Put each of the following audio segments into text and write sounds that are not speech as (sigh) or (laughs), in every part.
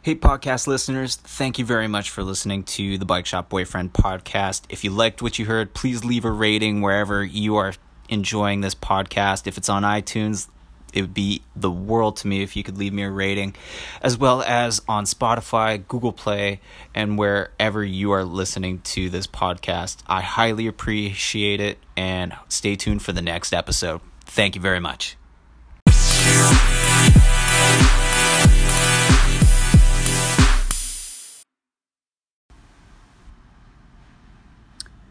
Hey, podcast listeners, thank you very much for listening to the Bike Shop Boyfriend podcast. If you liked what you heard, please leave a rating wherever you are enjoying this podcast. If it's on iTunes, it would be the world to me if you could leave me a rating, as well as on Spotify, Google Play, and wherever you are listening to this podcast. I highly appreciate it, and stay tuned for the next episode. Thank you very much.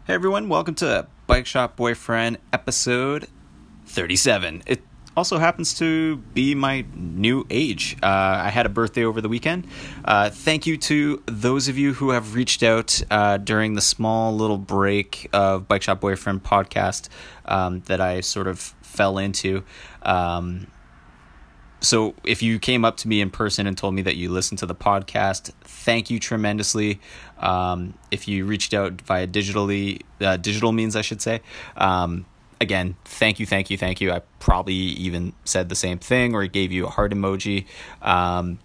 Hey everyone, welcome to Bike Shop Boyfriend episode 37. It also happens to be my new age. Uh, I had a birthday over the weekend. Uh, thank you to those of you who have reached out uh, during the small little break of Bike Shop Boyfriend podcast um, that I sort of fell into. Um, so if you came up to me in person and told me that you listened to the podcast thank you tremendously. Um, if you reached out via digitally uh, digital means i should say. Um, again thank you thank you thank you. I probably even said the same thing or gave you a heart emoji. Um,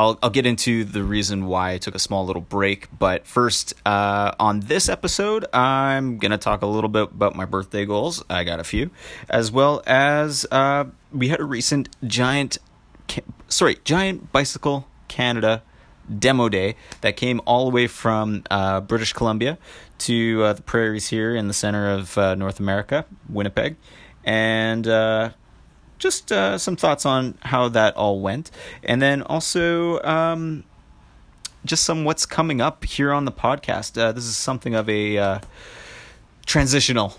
I'll, I'll get into the reason why I took a small little break. But first, uh, on this episode, I'm going to talk a little bit about my birthday goals. I got a few, as well as uh, we had a recent giant, sorry, giant bicycle Canada demo day that came all the way from uh, British Columbia to uh, the prairies here in the center of uh, North America, Winnipeg, and uh, just uh, some thoughts on how that all went, and then also um, just some what's coming up here on the podcast. Uh, this is something of a uh, transitional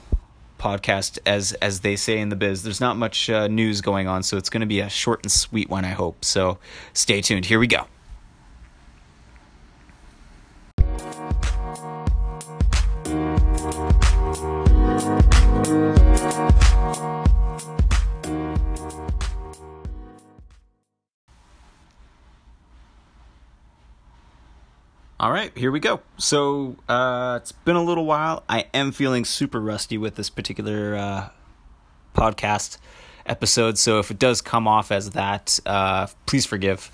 podcast, as as they say in the biz. There's not much uh, news going on, so it's going to be a short and sweet one. I hope. So stay tuned. Here we go. All right, here we go. So uh, it's been a little while. I am feeling super rusty with this particular uh, podcast episode. So if it does come off as that, uh, please forgive.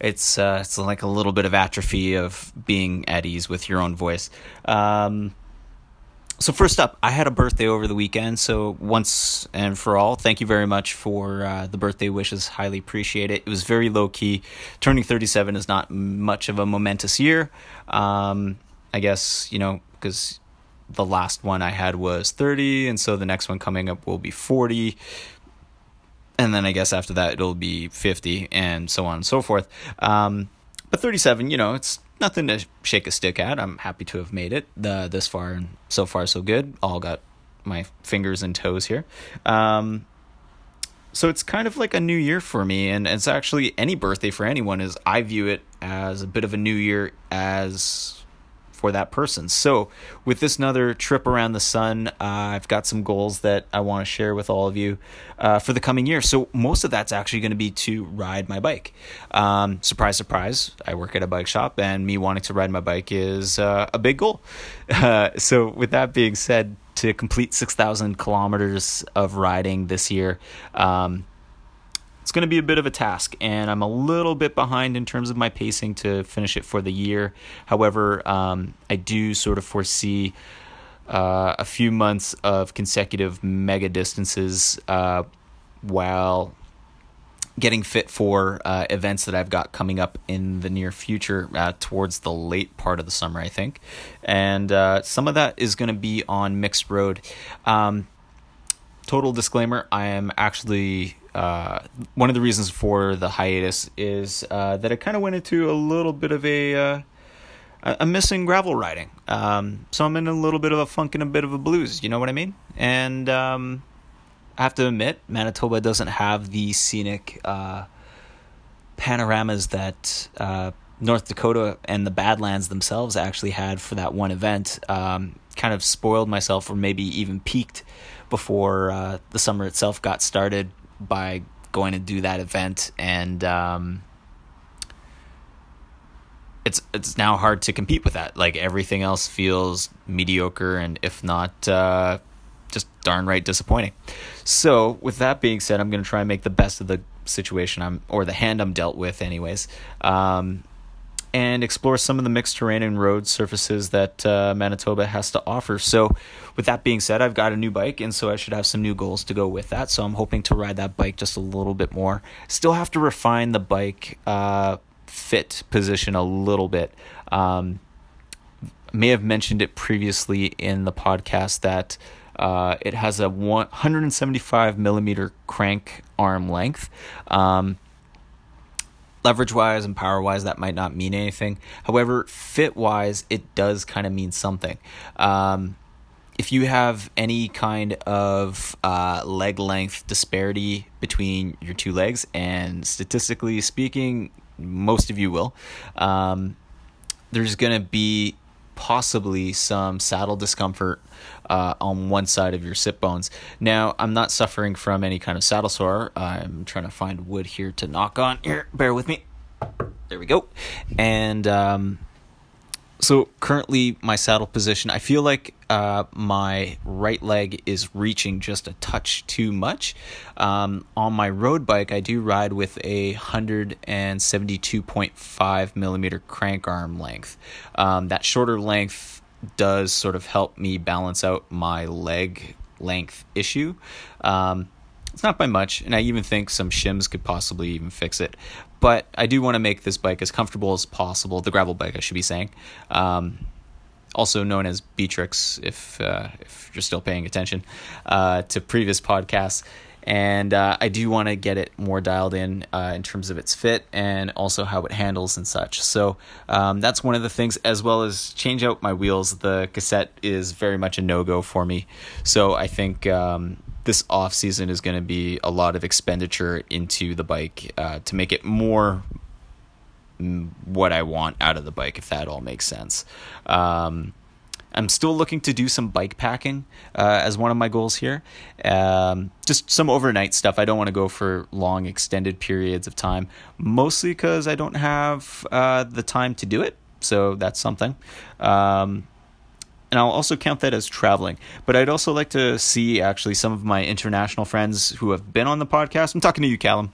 It's uh, it's like a little bit of atrophy of being at ease with your own voice. Um, so first up, I had a birthday over the weekend. So once and for all, thank you very much for uh, the birthday wishes. Highly appreciate it. It was very low key. Turning thirty seven is not much of a momentous year. Um, I guess you know because the last one I had was thirty, and so the next one coming up will be forty. And then I guess after that it'll be fifty, and so on and so forth. Um, but thirty seven, you know, it's nothing to shake a stick at. I'm happy to have made it uh, this far, and so far so good. All got my fingers and toes here. Um, so it's kind of like a new year for me, and it's actually any birthday for anyone is I view it as a bit of a new year as for that person. So, with this another trip around the sun, uh, I've got some goals that I want to share with all of you uh, for the coming year. So, most of that's actually going to be to ride my bike. Um, surprise, surprise, I work at a bike shop, and me wanting to ride my bike is uh, a big goal. (laughs) So, with that being said, to complete 6,000 kilometers of riding this year, um, it's going to be a bit of a task, and I'm a little bit behind in terms of my pacing to finish it for the year. However, um, I do sort of foresee uh, a few months of consecutive mega distances uh, while getting fit for uh, events that I've got coming up in the near future uh, towards the late part of the summer, I think. And uh, some of that is going to be on mixed road. Um, total disclaimer I am actually uh, one of the reasons for the hiatus is uh, that it kind of went into a little bit of a uh, a missing gravel riding. Um, so I'm in a little bit of a funk and a bit of a blues. You know what I mean? And um, I have to admit, Manitoba doesn't have the scenic uh, panoramas that uh, North Dakota and the Badlands themselves actually had for that one event. Um, kind of spoiled myself, or maybe even peaked before uh, the summer itself got started by going to do that event. And um, it's it's now hard to compete with that. Like everything else feels mediocre and if not uh, just darn right disappointing. So with that being said i'm going to try and make the best of the situation I'm or the hand I'm dealt with, anyways. Um, and explore some of the mixed terrain and road surfaces that uh, Manitoba has to offer. So, with that being said, I've got a new bike, and so I should have some new goals to go with that. So, I'm hoping to ride that bike just a little bit more. Still have to refine the bike uh, fit position a little bit. Um, may have mentioned it previously in the podcast that uh, it has a 175 millimeter crank arm length. Um, leverage wise and power wise, that might not mean anything. However, fit wise, it does kind of mean something. Um, if you have any kind of uh, leg length disparity between your two legs, and statistically speaking, most of you will, um, there's going to be possibly some saddle discomfort uh, on one side of your sit bones. Now, I'm not suffering from any kind of saddle sore. I'm trying to find wood here to knock on. Here, bear with me. There we go. And um, so currently, my saddle position, I feel like uh, my right leg is reaching just a touch too much. Um, on my road bike, I do ride with a 172.5 millimeter crank arm length. Um, that shorter length does sort of help me balance out my leg length issue. Um, it's not by much, and I even think some shims could possibly even fix it. But I do want to make this bike as comfortable as possible. The gravel bike, I should be saying. Um, also known as Beatrix, if uh, if you're still paying attention uh, to previous podcasts. And uh, I do want to get it more dialed in uh, in terms of its fit and also how it handles and such. So um, that's one of the things, as well as change out my wheels. The cassette is very much a no go for me. So I think um, this off season is going to be a lot of expenditure into the bike uh, to make it more what I want out of the bike, if that all makes sense. Um, I'm still looking to do some bike packing uh, as one of my goals here. Um, just some overnight stuff. I don't want to go for long, extended periods of time, mostly because I don't have uh, the time to do it. So that's something. Um, and I'll also count that as traveling. But I'd also like to see actually some of my international friends who have been on the podcast. I'm talking to you, Callum.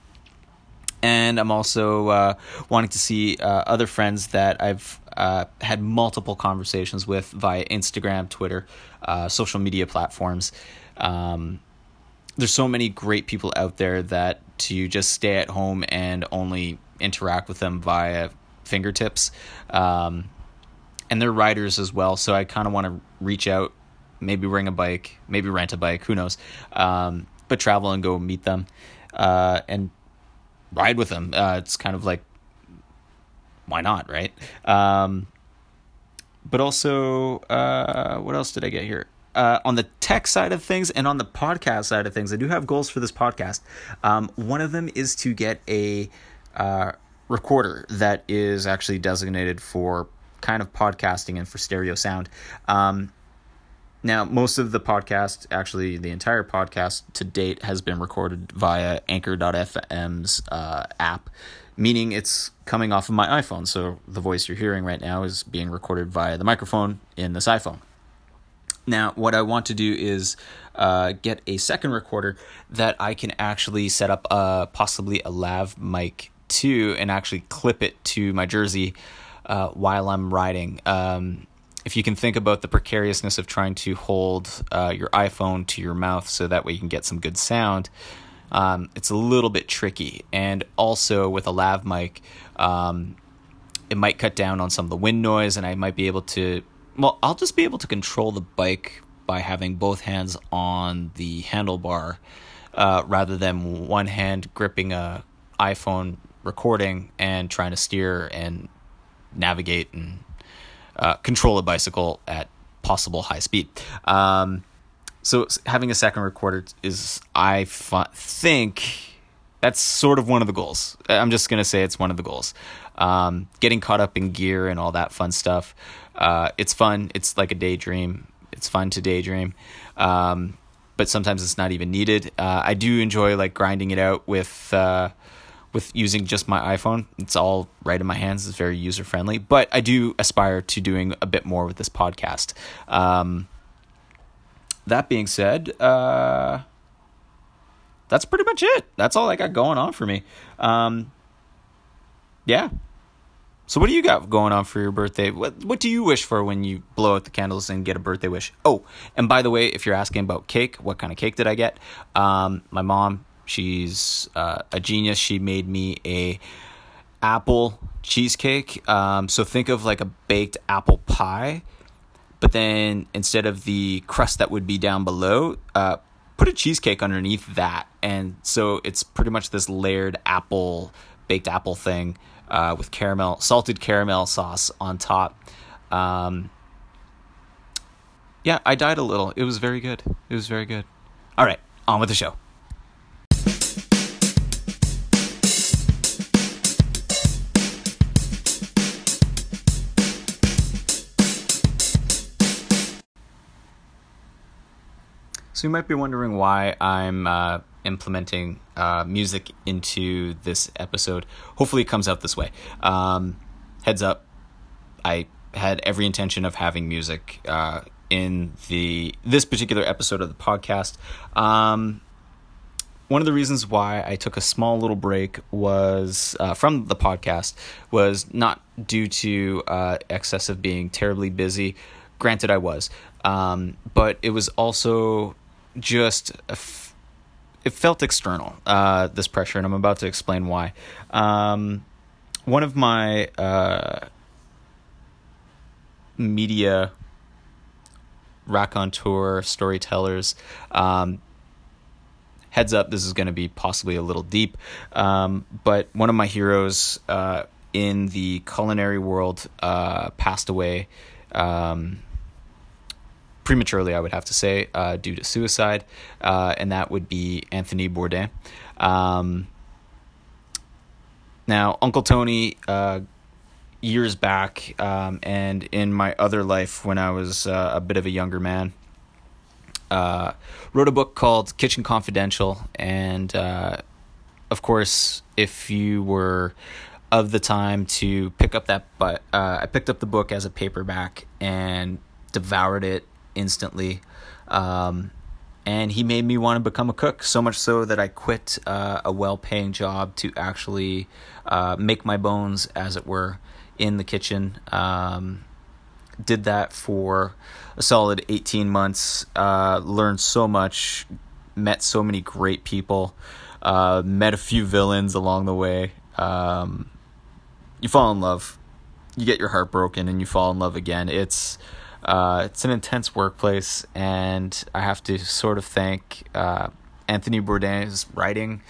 And I'm also uh, wanting to see uh, other friends that I've uh, had multiple conversations with via Instagram, Twitter, uh, social media platforms. Um, there's so many great people out there that to just stay at home and only interact with them via fingertips. Um, and they're riders as well. So I kind of want to reach out, maybe bring a bike, maybe rent a bike, who knows, um, but travel and go meet them uh, and ride with them. Uh, it's kind of like, why not, right? Um, but also, uh, what else did I get here? Uh, on the tech side of things and on the podcast side of things, I do have goals for this podcast. Um, one of them is to get a uh, recorder that is actually designated for kind of podcasting and for stereo sound. Um, now, most of the podcast, actually, the entire podcast to date, has been recorded via Anchor.fm's uh, app, meaning it's coming off of my iPhone. So the voice you're hearing right now is being recorded via the microphone in this iPhone. Now, what I want to do is uh, get a second recorder that I can actually set up uh, possibly a lav mic to and actually clip it to my jersey uh, while I'm riding. Um, if you can think about the precariousness of trying to hold uh, your iPhone to your mouth so that way you can get some good sound, um, it's a little bit tricky. And also with a lav mic, um, it might cut down on some of the wind noise, and I might be able to. Well, I'll just be able to control the bike by having both hands on the handlebar uh, rather than one hand gripping a iPhone recording and trying to steer and navigate and uh, control a bicycle at possible high speed. Um, so having a second recorder is, I think, that's sort of one of the goals. I'm just gonna say it's one of the goals. Um, getting caught up in gear and all that fun stuff. Uh, it's fun. It's like a daydream. It's fun to daydream. Um, but sometimes it's not even needed. Uh, I do enjoy like grinding it out with uh, with using just my iPhone. It's all right in my hands. It's very user friendly. But I do aspire to doing a bit more with this podcast. Um, that being said, uh, that's pretty much it. That's all I got going on for me. Um, yeah. So what do you got going on for your birthday? What what do you wish for when you blow out the candles and get a birthday wish? Oh, and by the way, if you're asking about cake, what kind of cake did I get? Um, my mom, she's uh, a genius. She made me a apple cheesecake. Um, so think of like a baked apple pie, but then instead of the crust that would be down below, uh, put a cheesecake underneath that, and so it's pretty much this layered apple baked apple thing uh, with caramel, salted caramel sauce on top. Um, yeah, I died a little. It was very good. It was very good. All right, on with the show. So you might be wondering why I'm uh, implementing uh, music into this episode. Hopefully, it comes out this way. Um, heads up, I had every intention of having music uh, in the this particular episode of the podcast. Um, one of the reasons why I took a small little break was uh, from the podcast was not due to uh, excessive being terribly busy. Granted, I was, um, but it was also just it felt external uh, this pressure, and I'm about to explain why. Um, one of my uh, media raconteur storytellers. Um, heads up, this is going to be possibly a little deep, um, but one of my heroes uh, in the culinary world uh, passed away um, prematurely, I would have to say, uh, due to suicide, uh, and that would be Anthony Bourdain. Um, now, Uncle Tony, uh, years back, um, and in my other life when I was uh, a bit of a younger man, uh, wrote a book called Kitchen Confidential, and uh, of course, if you were of the time to pick up that, but I picked up the book as a paperback and devoured it instantly. Um, and he made me want to become a cook so much so that I quit uh, a well paying job to actually uh, make my bones, as it were, in the kitchen. Um, did that for a solid 18 months, uh, learned so much, met so many great people, uh, met a few villains along the way. Um, you fall in love, you get your heart broken, and you fall in love again. It's uh, it's an intense workplace, and I have to sort of thank uh, Anthony Bourdain's writing,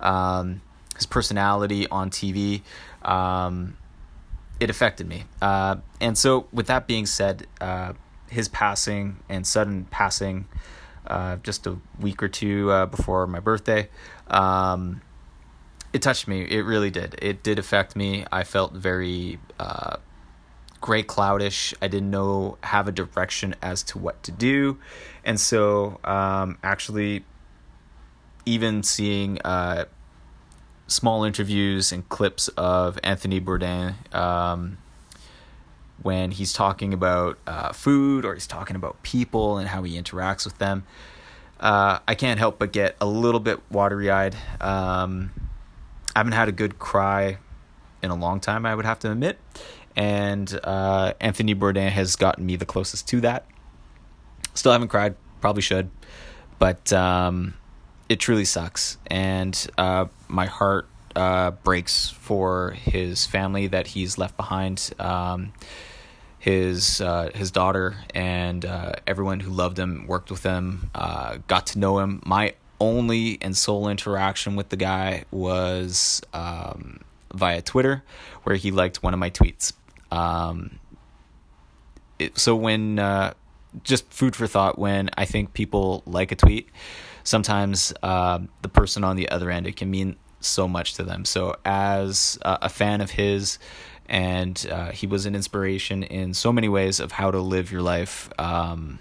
um, his personality on TV. Um, it affected me. Uh, and so, with that being said, uh, his passing and sudden passing uh, just a week or two uh, before my birthday, um, it touched me. It really did. It did affect me. I felt very gray cloudish. I didn't know have a direction as to what to do, and so um, actually, even seeing uh, small interviews and clips of Anthony Bourdain. Um, when he's talking about uh, food or he's talking about people and how he interacts with them, uh, I can't help but get a little bit watery eyed. Um, I haven't had a good cry in a long time, I would have to admit and uh, Anthony Bourdain has gotten me the closest to that. Still haven't cried, probably should, but um, it truly sucks, and uh, my heart uh, breaks for his family that he's left behind. Um, his uh, his daughter and uh, everyone who loved him, worked with him, uh, got to know him. My only and sole interaction with the guy was um, via Twitter, where he liked one of my tweets. Um, it, so when uh, just food for thought, when I think people like a tweet, sometimes uh, the person on the other end it can mean so much to them. So as uh, a fan of his, and uh, he was an inspiration in so many ways of how to live your life um,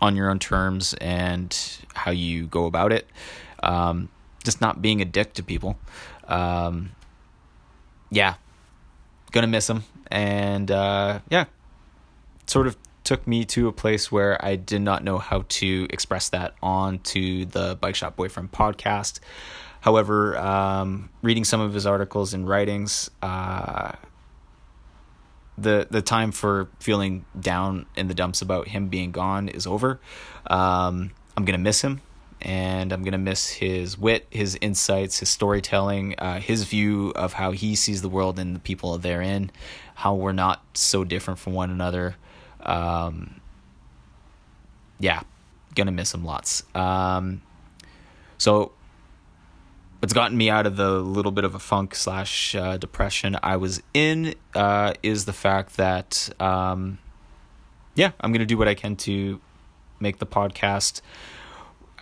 on your own terms and how you go about it. Um, just not being a dick to people. Um, yeah, gonna miss him and uh, yeah, sort of took me to a place where I did not know how to express that onto the Bike Shop Boyfriend podcast. However, um, reading some of his articles and writings, uh, the the time for feeling down in the dumps about him being gone is over. Um, I'm gonna miss him, and I'm gonna miss his wit, his insights, his storytelling, uh, his view of how he sees the world and the people therein, how we're not so different from one another. Um, yeah, gonna miss him lots. Um, so what's gotten me out of the little bit of a funk slash uh, depression I was in uh, is the fact that um, yeah, I'm gonna do what I can to make the podcast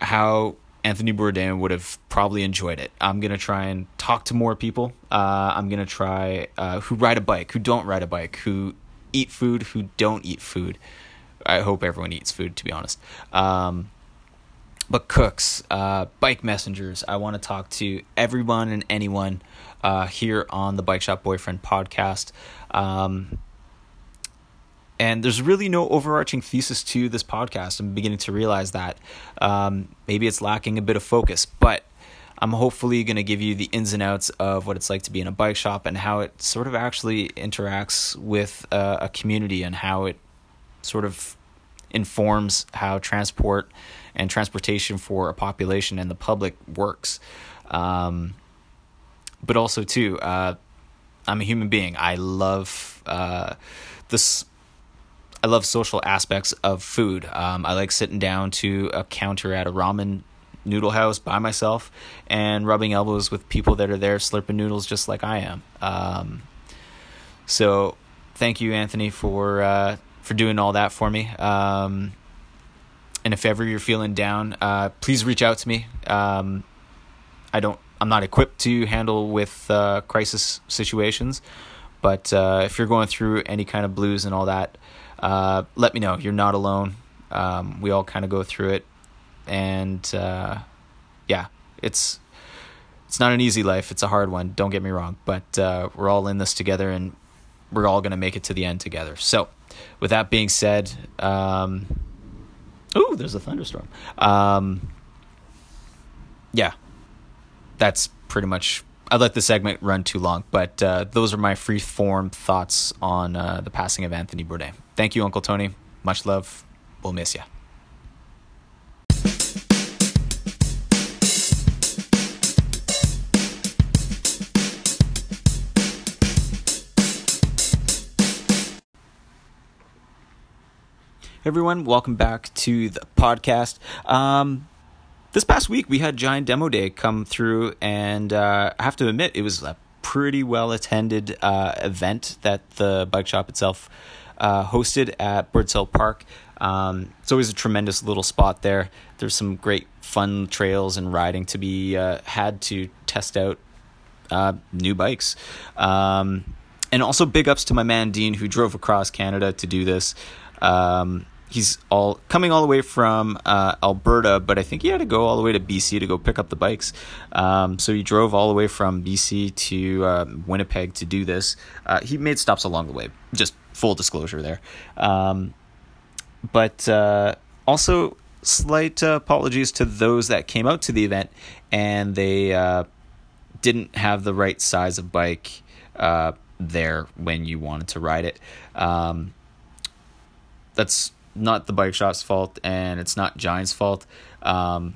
how Anthony Bourdain would have probably enjoyed it. I'm gonna try and talk to more people. Uh, I'm gonna try uh, who ride a bike, who don't ride a bike, who eat food, who don't eat food. I hope everyone eats food, to be honest. Um, but cooks, uh, bike messengers. I want to talk to everyone and anyone uh, here on the Bike Shop Boyfriend podcast. Um, and there's really no overarching thesis to this podcast. I'm beginning to realize that um, maybe it's lacking a bit of focus, but I'm hopefully going to give you the ins and outs of what it's like to be in a bike shop and how it sort of actually interacts with uh, a community and how it sort of informs how transport and transportation for a population and the public works. Um, but also too, uh, I'm a human being. I love uh, this. I love social aspects of food. Um, I like sitting down to a counter at a ramen noodle house by myself and rubbing elbows with people that are there slurping noodles just like I am. Um, so, thank you, Anthony, for uh, for doing all that for me. Um, and if ever you're feeling down, uh, please reach out to me. Um, I don't. I'm not equipped to handle with uh, crisis situations, but uh, if you're going through any kind of blues and all that, uh, let me know. You're not alone. Um, we all kind of go through it, and uh, yeah, it's it's not an easy life. It's a hard one. Don't get me wrong, but uh, we're all in this together, and we're all gonna make it to the end together. So, with that being said. Um, Ooh, there's a thunderstorm. Um, yeah, that's pretty much. I let the segment run too long, but uh, those are my free form thoughts on uh, the passing of Anthony Bourdain. Thank you, Uncle Tony. Much love. We'll miss you. everyone, welcome back to the podcast. Um, this past week we had Giant Demo Day come through, and uh, I have to admit it was a pretty well attended uh, event that the bike shop itself uh, hosted at Birds Hill Park. Um, it's always a tremendous little spot there. There's some great fun trails and riding to be uh, had to test out uh, new bikes. Um, and also big ups to my man Dean who drove across Canada to do this. Um, he's all coming all the way from uh, Alberta, but I think he had to go all the way to BC to go pick up the bikes. Um, so he drove all the way from BC to uh, Winnipeg to do this. Uh, he made stops along the way, just full disclosure there. Um, but uh, also, slight apologies to those that came out to the event and they uh, didn't have the right size of bike uh, there when you wanted to ride it. Um, that's not the bike shop's fault and it's not Giant's fault. Um,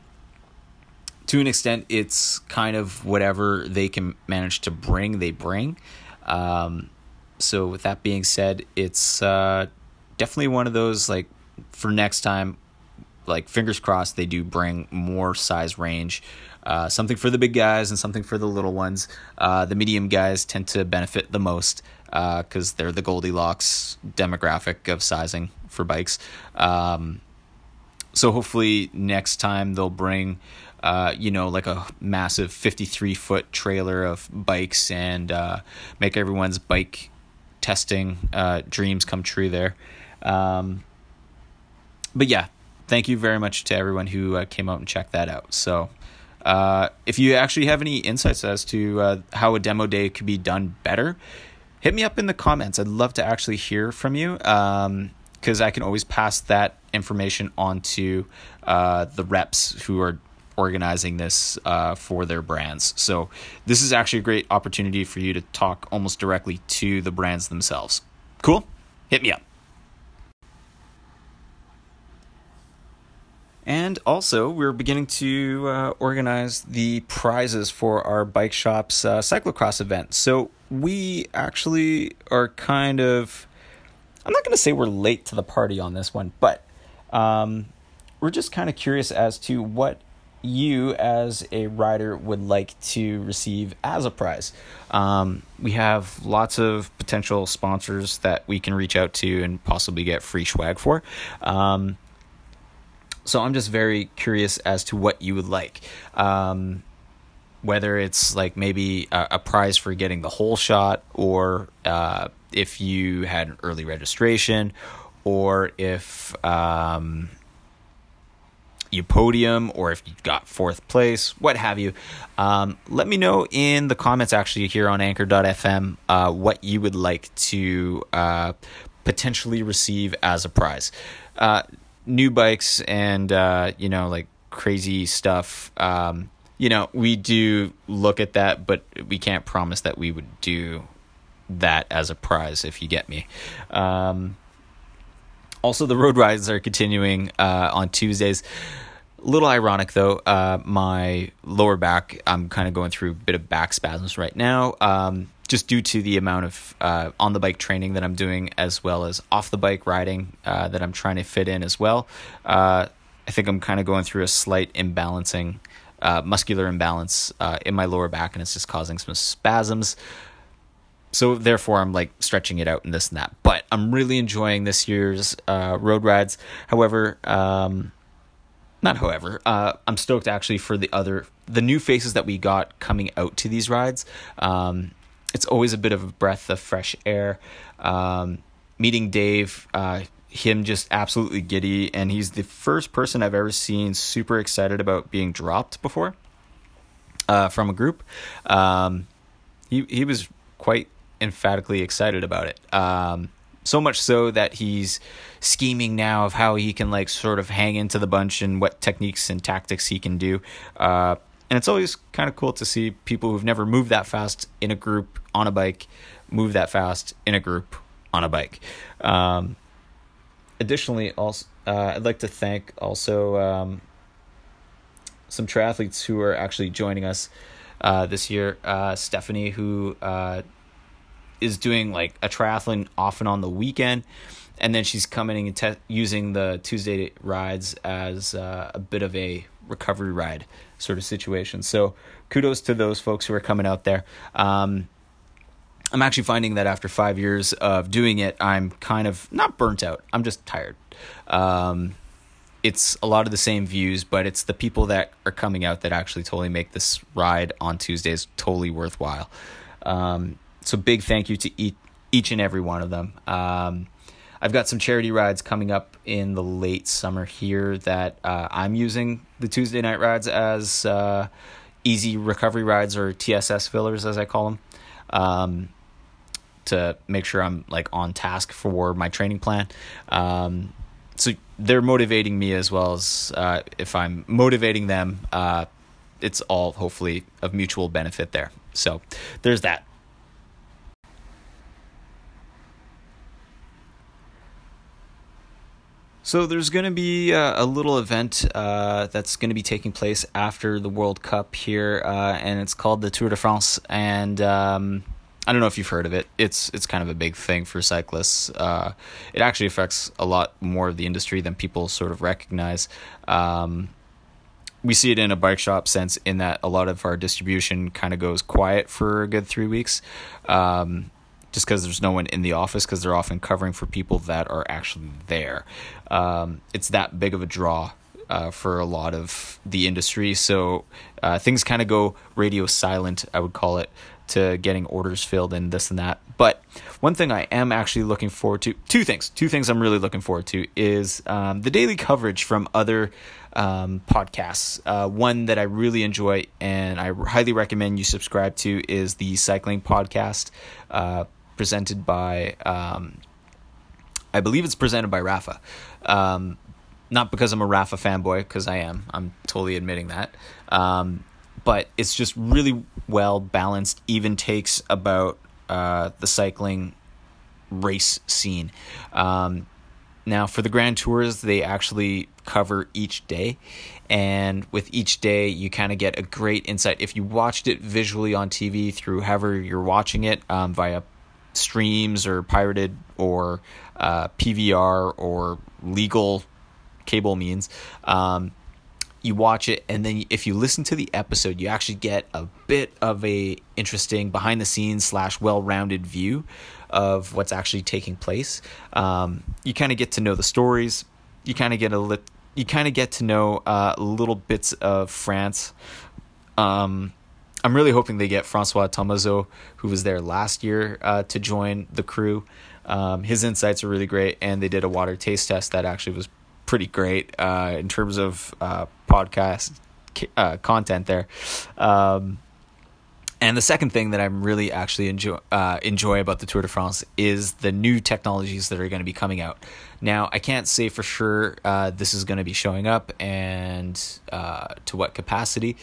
to an extent, it's kind of whatever they can manage to bring, they bring. Um, so, with that being said, it's uh, definitely one of those like for next time, like fingers crossed, they do bring more size range. Uh, something for the big guys and something for the little ones. Uh, the medium guys tend to benefit the most because uh, they're the Goldilocks demographic of sizing for bikes. Um, so hopefully next time they'll bring, uh, you know, like a massive 53 foot trailer of bikes and uh, make everyone's bike testing uh, dreams come true there. Um, but yeah, thank you very much to everyone who uh, came out and checked that out. So. Uh, if you actually have any insights as to how a demo day could be done better, hit me up in the comments. I'd love to actually hear from you. Um, because I can always pass that information on to uh, the reps who are organizing this uh, for their brands. So this is actually a great opportunity for you to talk almost directly to the brands themselves. Cool? Hit me up. And also, we're beginning to uh, organize the prizes for our bike shop's uh, cyclocross event. So we actually are kind of, I'm not going to say we're late to the party on this one, but um, we're just kind of curious as to what you as a rider would like to receive as a prize. Um, we have lots of potential sponsors that we can reach out to and possibly get free swag for. Um, so I'm just very curious as to what you would like. Um, whether it's like maybe a, a, prize for getting the holeshot, or uh, if you had an early registration, or if um, you podium, or if you got fourth place, what have you. Um, let me know in the comments actually here on Anchor.fm uh, what you would like to uh, potentially receive as a prize. New bikes and uh, you know like crazy stuff. Um, you know, we do look at that, but we can't promise that we would do that as a prize. If you get me. Um, also, the road rides are continuing uh, on Tuesdays. A little ironic though, uh, my lower back, I'm kind of going through a bit of back spasms right now. Um, just due to the amount of uh, on the bike training that I'm doing, as well as off the bike riding uh, that I'm trying to fit in as well. Uh, I think I'm kind of going through a slight imbalancing, uh, muscular imbalance uh, in my lower back, and it's just causing some spasms. So therefore, I'm like stretching it out and this and that. But I'm really enjoying this year's uh, road rides. However, um, not however, I'm stoked actually for the other the new faces that we got coming out to these rides. Um, it's always a bit of a breath of fresh air. Um, meeting Dave, uh, him just absolutely giddy, and he's the first person I've ever seen super excited about being dropped before uh, from a group. Um, he he was quite emphatically excited about it. Um, so much so that he's scheming now of how he can like sort of hang into the bunch and what techniques and tactics he can do. Uh, and it's always kind of cool to see people who've never moved that fast in a group on a bike move that fast in a group on a bike. Um, additionally, also uh, I'd like to thank also um, some triathletes who are actually joining us uh, this year. Uh, Stephanie, who uh, is doing like a triathlon often on the weekend, and then she's coming and te- using the Tuesday rides as uh, a bit of a recovery ride sort of situation. So kudos to those folks who are coming out there. Um, I'm actually finding that after five years of doing it, I'm kind of not burnt out. I'm just tired. Um, it's a lot of the same views, but it's the people that are coming out that actually totally make this ride on Tuesdays totally worthwhile. Um, so big thank you to each, each and every one of them. Um, I've got some charity rides coming up in the late summer here that uh, I'm using the Tuesday night rides as uh, easy recovery rides or TSS fillers, as I call them, um, to make sure I'm like on task for my training plan. Um, so they're motivating me as well as uh, if I'm motivating them, uh, it's all hopefully of mutual benefit there. So there's that. So there's going to be a, a little event uh, that's going to be taking place after the World Cup here, uh, and it's called the Tour de France. And um, I don't know if you've heard of it. It's it's kind of a big thing for cyclists. Uh, it actually affects a lot more of the industry than people sort of recognize. Um, we see it in a bike shop sense in that a lot of our distribution kind of goes quiet for a good three weeks. Um, just because there's no one in the office because they're often covering for people that are actually there. Um, it's that big of a draw uh, for a lot of the industry. So uh, things kind of go radio silent, I would call it, to getting orders filled and this and that. But one thing I am actually looking forward to, two things, two things I'm really looking forward to is um, the daily coverage from other um, podcasts. Uh, one that I really enjoy and I highly recommend you subscribe to is the Cycling Podcast. Presented by um, I believe it's presented by Rapha. Um, not because I'm a Rapha fanboy, because I am. I'm totally admitting that. Um, but it's just really well balanced, even takes about uh, the cycling race scene. Um, now, for the Grand Tours, they actually cover each day. And with each day, you kind of get a great insight. If you watched it visually on TV through however you're watching it um, via streams or pirated or uh, PVR or legal cable means. Um, you watch it and then if you listen to the episode you actually get a bit of a interesting behind the scenes slash well-rounded view of what's actually taking place um, you kind of get to know the stories you kind of get a lit you kind of get to know uh, little bits of france um, i'm really hoping they get francois Thomazeau, who was there last year uh, to join the crew um, his insights are really great and they did a water taste test that actually was pretty great uh, in terms of uh, podcast uh, content there. Um, and the second thing that I'm really actually enjoy uh, enjoy about the Tour de France is the new technologies that are going to be coming out. Now, I can't say for sure uh, this is going to be showing up and uh, to what capacity,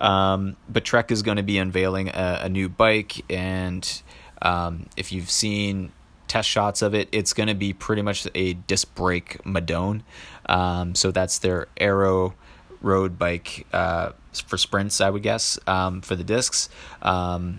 um, but Trek is going to be unveiling a, a new bike, and um, if you've seen test shots of it, it's going to be pretty much a disc brake Madone. Um, so that's their aero road bike uh, for sprints, I would guess, um, for the discs. Um,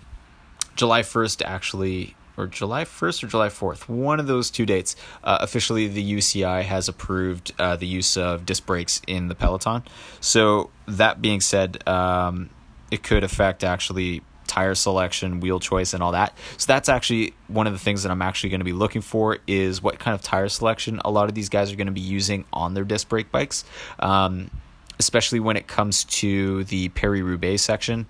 July 1st, actually, or July 1st or July 4th, one of those two dates, uh, officially the UCI has approved uh, the use of disc brakes in the Peloton. So, that being said, um, it could affect actually tire selection, wheel choice, and all that. So that's actually one of the things that I'm actually going to be looking for is what kind of tire selection a lot of these guys are going to be using on their disc brake bikes, um, especially when it comes to the Paris Roubaix section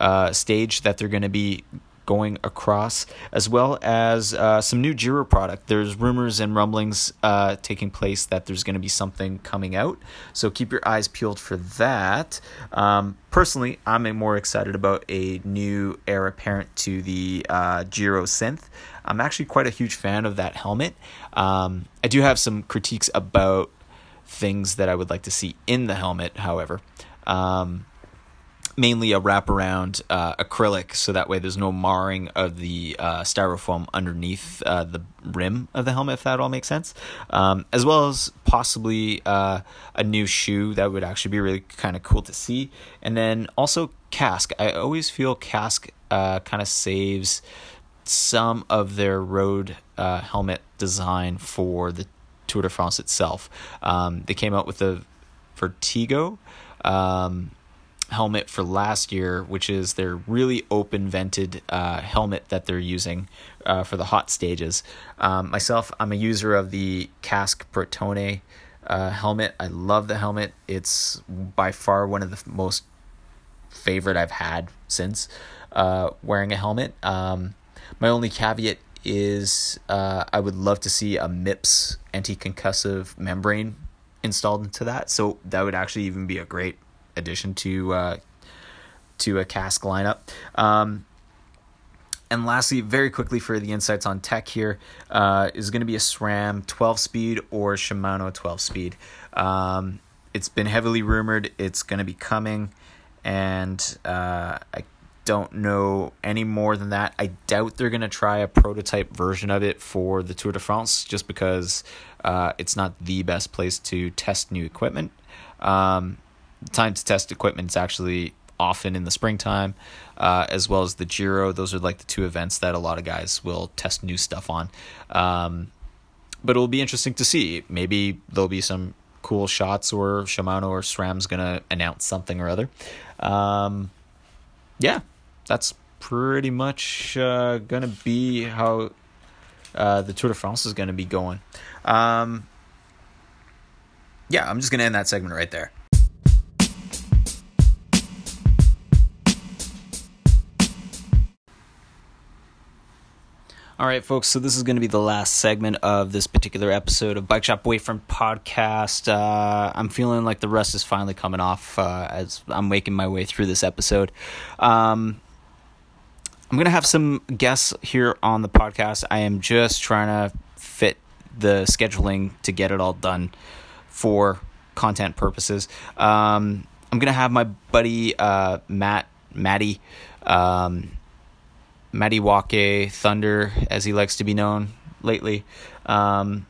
uh, stage that they're going to be going across, as well as uh, some new Giro product. There's rumors and rumblings uh, taking place that there's going to be something coming out. So keep your eyes peeled for that. Um, personally, I'm more excited about a new heir apparent to the uh, Synthe. I'm actually quite a huge fan of that helmet. Um, I do have some critiques about things that I would like to see in the helmet, however. Um, mainly a wraparound uh, acrylic, so that way there's no marring of the uh, styrofoam underneath uh, the rim of the helmet, if that all makes sense. Um, as well as possibly uh, a new shoe that would actually be really kind of cool to see. And then also Kask. I always feel Kask uh, kind of saves some of their road uh, helmet design for the Tour de France itself. Um, they came out with the Valegro. Um, helmet for last year, which is their really open vented uh, helmet that they're using uh, for the hot stages. Um, myself, I'm a user of the Kask Protone uh, helmet. I love the helmet. It's by far one of the most favorite I've had since uh, wearing a helmet. Um, my only caveat is uh, I would love to see a MIPS anti-concussive membrane installed into that. So that would actually even be a great addition to uh, to a Kask lineup. Um, and lastly, very quickly for the insights on tech here, uh, is going to be a SRAM 12 speed or Shimano 12 speed. Um, it's been heavily rumored it's going to be coming, and uh, I don't know any more than that. I doubt they're going to try a prototype version of it for the Tour de France just because uh, it's not the best place to test new equipment. Um, time to test equipment is actually often in the springtime, uh, as well as the Giro. Those are like the two events that a lot of guys will test new stuff on. Um, but it'll be interesting to see. Maybe there'll be some cool shots, or Shimano or SRAM's gonna announce something or other. Um, yeah, that's pretty much uh, gonna be how uh, the Tour de France is gonna be going. Um, yeah, I'm just gonna end that segment right there. All right, folks. So this is going to be the last segment of this particular episode of Bike Shop Boyfriend podcast. Uh, I'm feeling like the rust is finally coming off uh, as I'm making my way through this episode. Um, I'm going to have some guests here on the podcast. I am just trying to fit the scheduling to get it all done for content purposes. Um, I'm gonna have my buddy uh, Matt Matty um, Matty Wake Thunder, as he likes to be known lately. Um,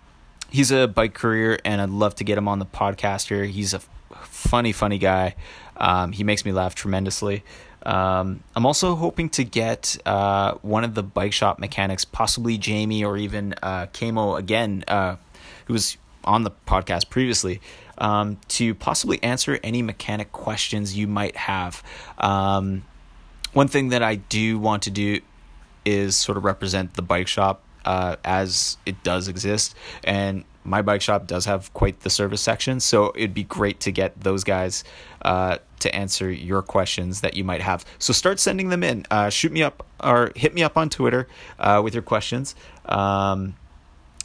he's a bike career, and I'd love to get him on the podcast here. He's a funny, funny guy. Um, he makes me laugh tremendously. Um, I'm also hoping to get uh, one of the bike shop mechanics, possibly Jamie or even uh, Kamo again, uh, who was on the podcast previously, um, to possibly answer any mechanic questions you might have. Um, one thing that I do want to do is sort of represent the bike shop uh, as it does exist. And my bike shop does have quite the service section, so it'd be great to get those guys uh, to answer your questions that you might have. So start sending them in. Uh, shoot me up or hit me up on Twitter uh, with your questions. Um,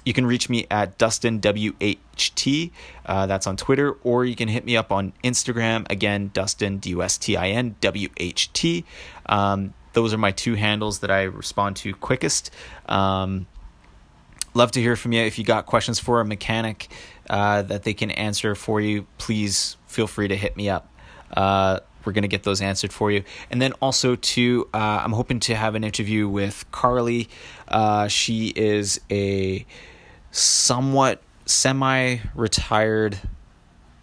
you can reach me at Dustin WHT. Uh, that's on Twitter, or you can hit me up on Instagram. Again, Dustin D U S T I N W H T. Um, those are my two handles that I respond to quickest. Um, love to hear from you. If you got questions for a mechanic uh, that they can answer for you, please feel free to hit me up. Uh, we're going to get those answered for you. And then also, too, uh, I'm hoping to have an interview with Carly. Uh, she is a somewhat semi retired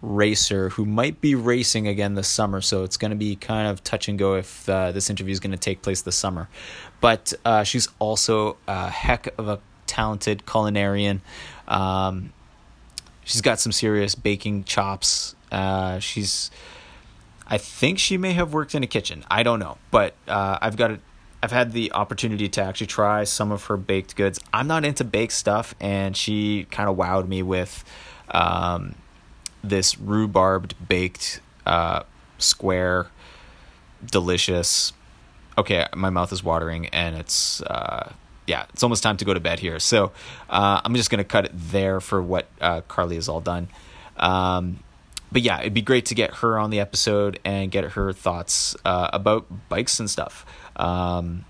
racer who might be racing again this summer. So it's going to be kind of touch and go if uh, this interview is going to take place this summer. But uh, she's also a heck of a talented culinarian. Um, she's got some serious baking chops. Uh, she's, I think she may have worked in a kitchen. I don't know, but uh, I've got a, I've had the opportunity to actually try some of her baked goods. I'm not into baked stuff, and she kind of wowed me with. Um, this rhubarbed baked uh, square, delicious. Okay, my mouth is watering, and it's uh, yeah, it's almost time to go to bed here. So uh, I'm just gonna cut it there for what uh, Carly has all done. Um, but yeah, it'd be great to get her on the episode and get her thoughts uh, about bikes and stuff. Um,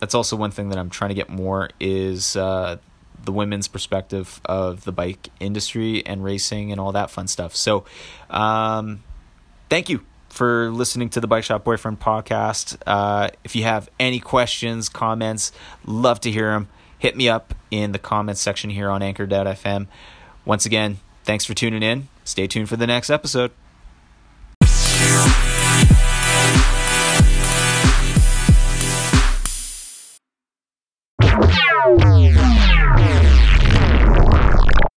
that's also one thing that I'm trying to get more is uh, the women's perspective of the bike industry and racing and all that fun stuff. So, um, thank you for listening to the Bike Shop Boyfriend podcast. Uh, if you have any questions, comments, love to hear them. Hit me up in the comments section here on anchor.fm. Once again, thanks for tuning in. Stay tuned for the next episode.